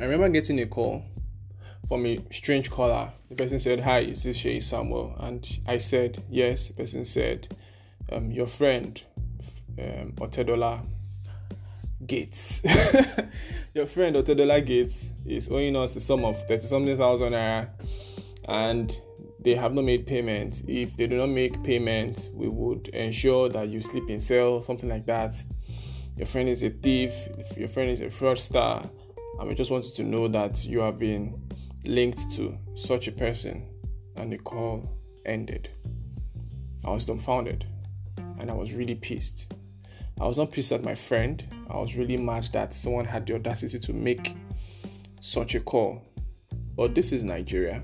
I remember getting a call from a strange caller. The person said, Hi, is this Shay Samuel? And I said, Yes. The person said, um, Your friend, um, Otedola Gates. Your friend Otedola Gates is owing us a sum of 30 something thousand naira and they have not made payment. If they do not make payment, we would ensure that you sleep in cell, something like that. Your friend is a thief, your friend is a fraudster, we just wanted to know that you have been linked to such a person. And the call ended. I was dumbfounded and I was really pissed. I was not pissed at my friend, I was really mad that someone had the audacity to make such a call. But this is Nigeria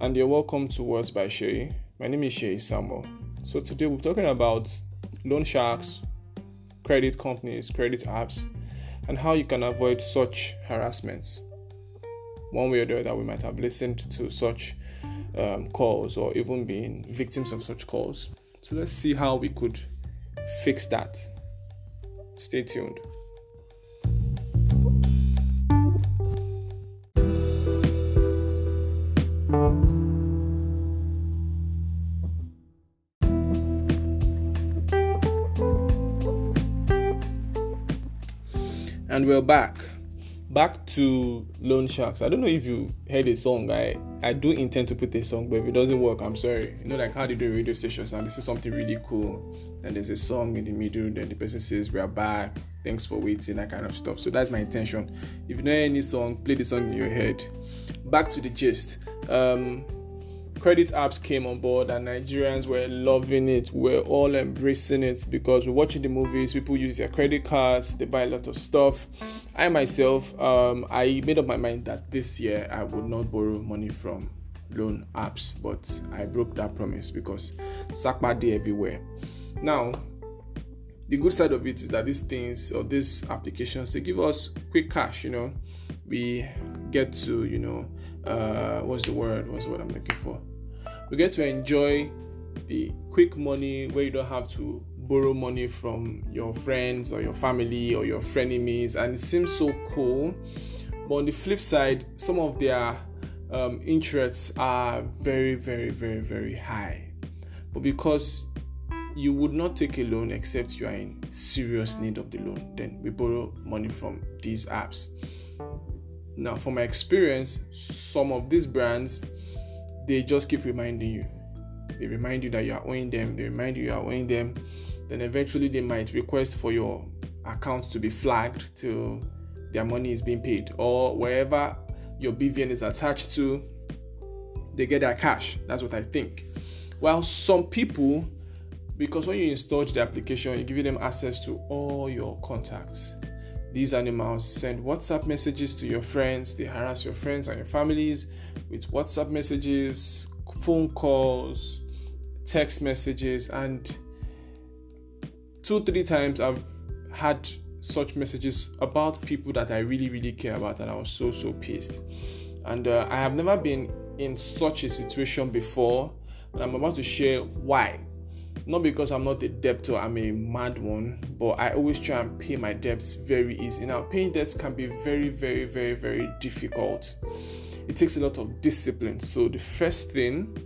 and you're welcome to Words by Shay. My name is Shay Samuel. So today we're talking about loan sharks, credit companies, credit apps, and how you can avoid such harassments. One way or the other, we might have listened to such um, calls or even been victims of such calls. So let's see how we could fix that. Stay tuned. And we're back. Back to loan sharks. I don't know if you heard a song. I i do intend to put a song but if it doesn't work i'm sorry. You know like how they do radio stations and this is something really cool. And there's a song in the middle then the person says we are back. Thanks for waiting that kind of stuff. So that's my intention. If you know any song play the song in your head. Back to the gist. Um credit apps came on board and Nigerians were loving it. We're all embracing it because we're watching the movies. People use their credit cards. They buy a lot of stuff. I myself, um, I made up my mind that this year I would not borrow money from loan apps, but I broke that promise because Sakpa day everywhere. Now, the good side of it is that these things or these applications they give us quick cash. You know, we get to you know uh, what's the word? What's what I'm looking for? We get to enjoy the quick money where you don't have to borrow money from your friends or your family or your frenemies, and it seems so cool. But on the flip side, some of their um, interests are very, very, very, very high. But because you would not take a loan except you are in serious need of the loan, then we borrow money from these apps. Now, from my experience, some of these brands they just keep reminding you. They remind you that you are owing them, they remind you you are owing them. Then eventually they might request for your account to be flagged till their money is being paid, or wherever your BVN is attached to, they get their cash. That's what I think. While some people, because when you install the application, you give them access to all your contacts these animals send WhatsApp messages to your friends, they harass your friends and your families with WhatsApp messages, phone calls, text messages, and two, three times I've had such messages about people that I really, really care about, and I was so, so pissed. And uh, I have never been in such a situation before, and I'm about to share why not because I'm not a debtor, I'm a mad one, but I always try and pay my debts very easy. Now, paying debts can be very, very, very, very difficult. It takes a lot of discipline. So, the first thing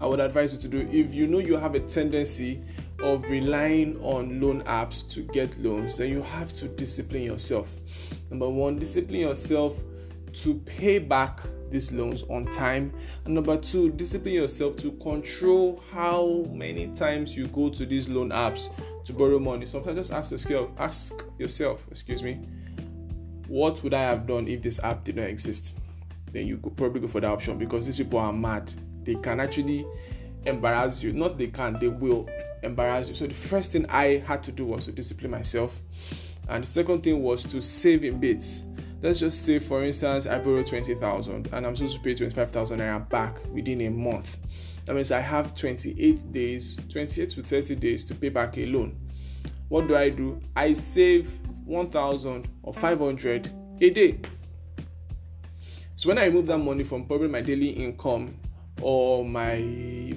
I would advise you to do if you know you have a tendency of relying on loan apps to get loans, then you have to discipline yourself. Number one, discipline yourself to pay back these loans on time. And number two, discipline yourself to control how many times you go to these loan apps to borrow money. Sometimes just ask yourself, ask yourself, excuse me, what would I have done if this app did not exist? Then you could probably go for that option because these people are mad. They can actually embarrass you. Not they can, they will embarrass you. So the first thing I had to do was to discipline myself. And the second thing was to save in bits let's just say for instance i borrow 20000 and i'm supposed to pay 25000 naira back within a month. That means i have 28 days 28 to 30 days to pay back a loan. What do i do? I save 1000 or 500 a day. So when i remove that money from probably my daily income or my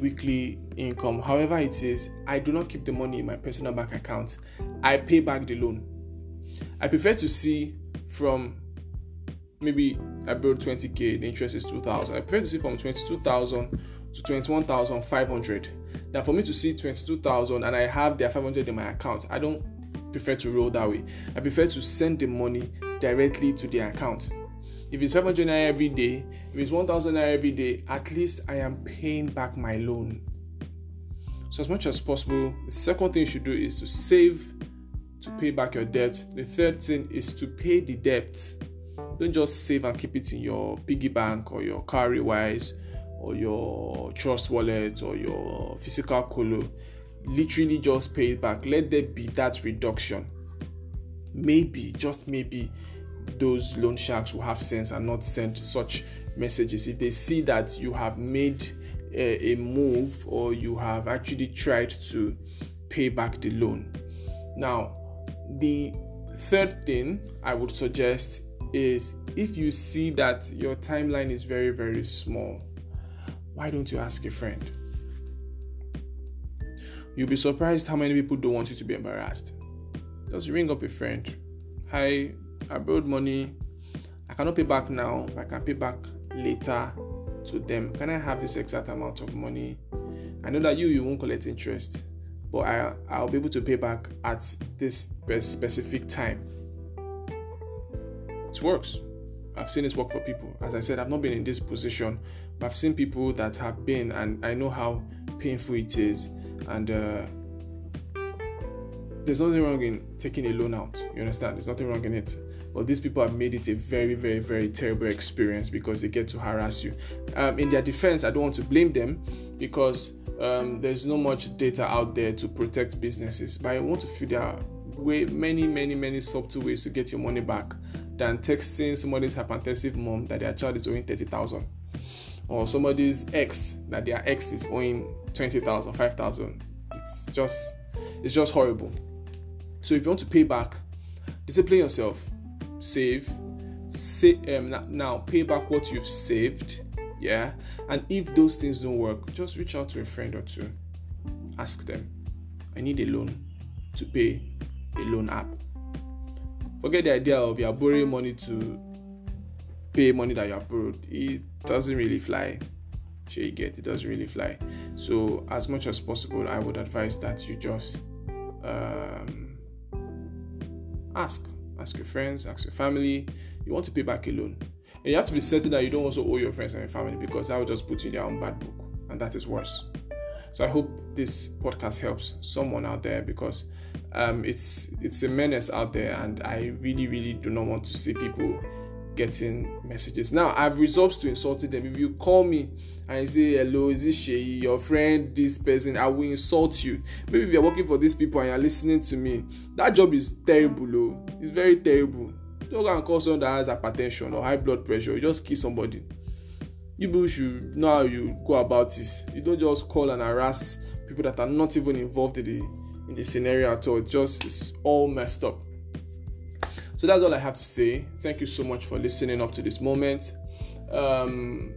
weekly income however it is i do not keep the money in my personal bank account. I pay back the loan. I prefer to see from maybe I borrowed 20k, the interest is 2,000. I prefer to see from 22,000 to 21,500 than for me to see 22,000 and I have their 500 in my account. I don't prefer to roll that way. I prefer to send the money directly to their account. If it's 500 naira every day, if it's 1,000 naira every day, at least I am paying back my loan. So, as much as possible, the second thing you should do is to save to pay back your debt. The third thing is to pay the debt. Don't just save and keep it in your piggy bank or your Cowrywise or your trust wallet or your physical colo. Literally just pay it back. Let there be that reduction. Maybe, just maybe, those loan sharks will have sense and not send such messages if they see that you have made a, a, move or you have actually tried to pay back the loan. Now, the third thing I would suggest is if you see that your timeline is very, very small, why don't you ask a friend? You'll be surprised how many people don't want you to be embarrassed. Just ring up a friend. Hi, I borrowed money. I cannot pay back now. I can pay back later to them. Can I have this exact amount of money? I know that you you won't collect interest, but I I'll be able to pay back at this specific time. Works. I've seen it work for people. As I said, I've not been in this position, but I've seen people that have been, and I know how painful it is. And uh, there's nothing wrong in taking a loan out. You understand? There's nothing wrong in it. But these people have made it a very, very, very terrible experience because they get to harass you. Um, in their defense, I don't want to blame them because um, there's not much data out there to protect businesses. But I want to feel there way many, many, many subtle ways to get your money back than texting somebody's hypertensive mom that their child is owing 30,000 or somebody's ex that their ex is owing 20,000, 5,000. It's just it's just horrible. So if you want to pay back, discipline yourself, save, say, um, now pay back what you've saved. Yeah, and if those things don't work, just reach out to a friend or two. Ask them, I need a loan to pay a loan app. Forget the idea of you're borrowing money to pay money that you have borrowed. It doesn't really fly. Sure, you get it doesn't really fly. So, as much as possible, I would advise that you just um, ask ask your friends, ask your family. You want to pay back a loan. And you have to be certain that you don't also owe your friends and your family because that will just put you in their own bad book. And that is worse. So I hope this podcast helps someone out there because um, it's it's a menace out there, and I really, really do not want to see people getting messages. Now I've resolved to insult them. If you call me and say hello, is this Shay, your friend, this person, I will insult you. Maybe if you're working for these people and you're listening to me, that job is terrible, oh. It's very terrible. Don't go and call someone that has hypertension or high blood pressure. You just kill somebody. You people should know how you go about this. You don't just call and harass people that are not even involved in the in the scenario at all. It just it's all messed up. So that's all I have to say. Thank you so much for listening up to this moment. Um,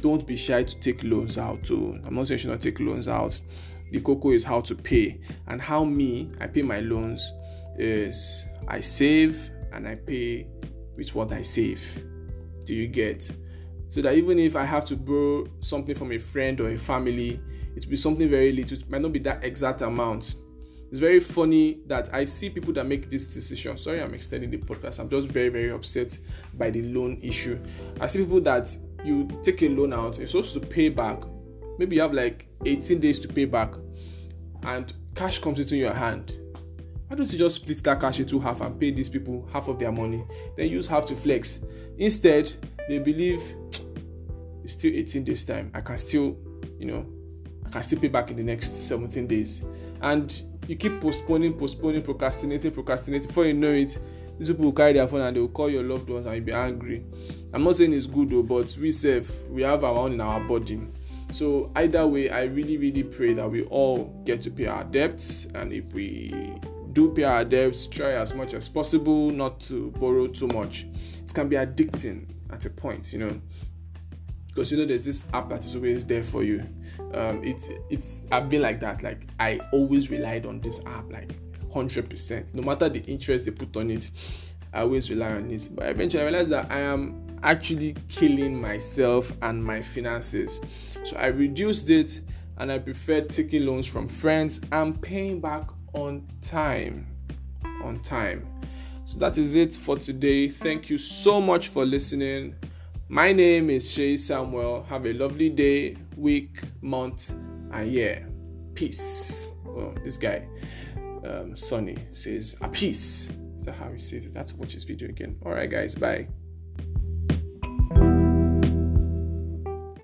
don't be shy to take loans out. Too. I'm not saying you should not take loans out. The cocoa is how to pay, and how me I pay my loans is I save and I pay with what I save. Do you get? So that even if I have to borrow something from a friend or a family, it will be something very little. It might not be that exact amount it's very funny that I see people that make this decision. Sorry, I'm extending the podcast. I'm just very, very upset by the loan issue. I see people that you take a loan out, you're supposed to pay back. Maybe you have like 18 days to pay back, and cash comes into your hand. Why don't you just split that cash into half and pay these people half of their money? Then use half to flex. Instead, they believe it's still 18 days time. I can still, you know, I can still pay back in the next 17 days. And you keep postponing, postponing, procrastinating, procrastinating. Before you know it, these people will carry their phone and they will call your loved ones and you'll be angry. I'm not saying it's good though, but we serve, we have our own in our body. So either way, I really, really pray that we all get to pay our debts, and if we do pay our debts, try as much as possible not to borrow too much. It can be addicting at a point, you know because you know there's this app that is always there for you um it's it's i've been like that like i always relied on this app like 100% no matter the interest they put on it I always rely on it. But eventually I realized that I am actually killing myself and my finances. So I reduced it and I preferred taking loans from friends and paying back on time. On time. So that is it for today. Thank you so much for listening. My name is Shay Samuel. Have a lovely day, week, month, and year. Peace. Well, this guy, um, Sonny, says a peace. Is that how he says it? That's watch this video again. All right, guys. Bye.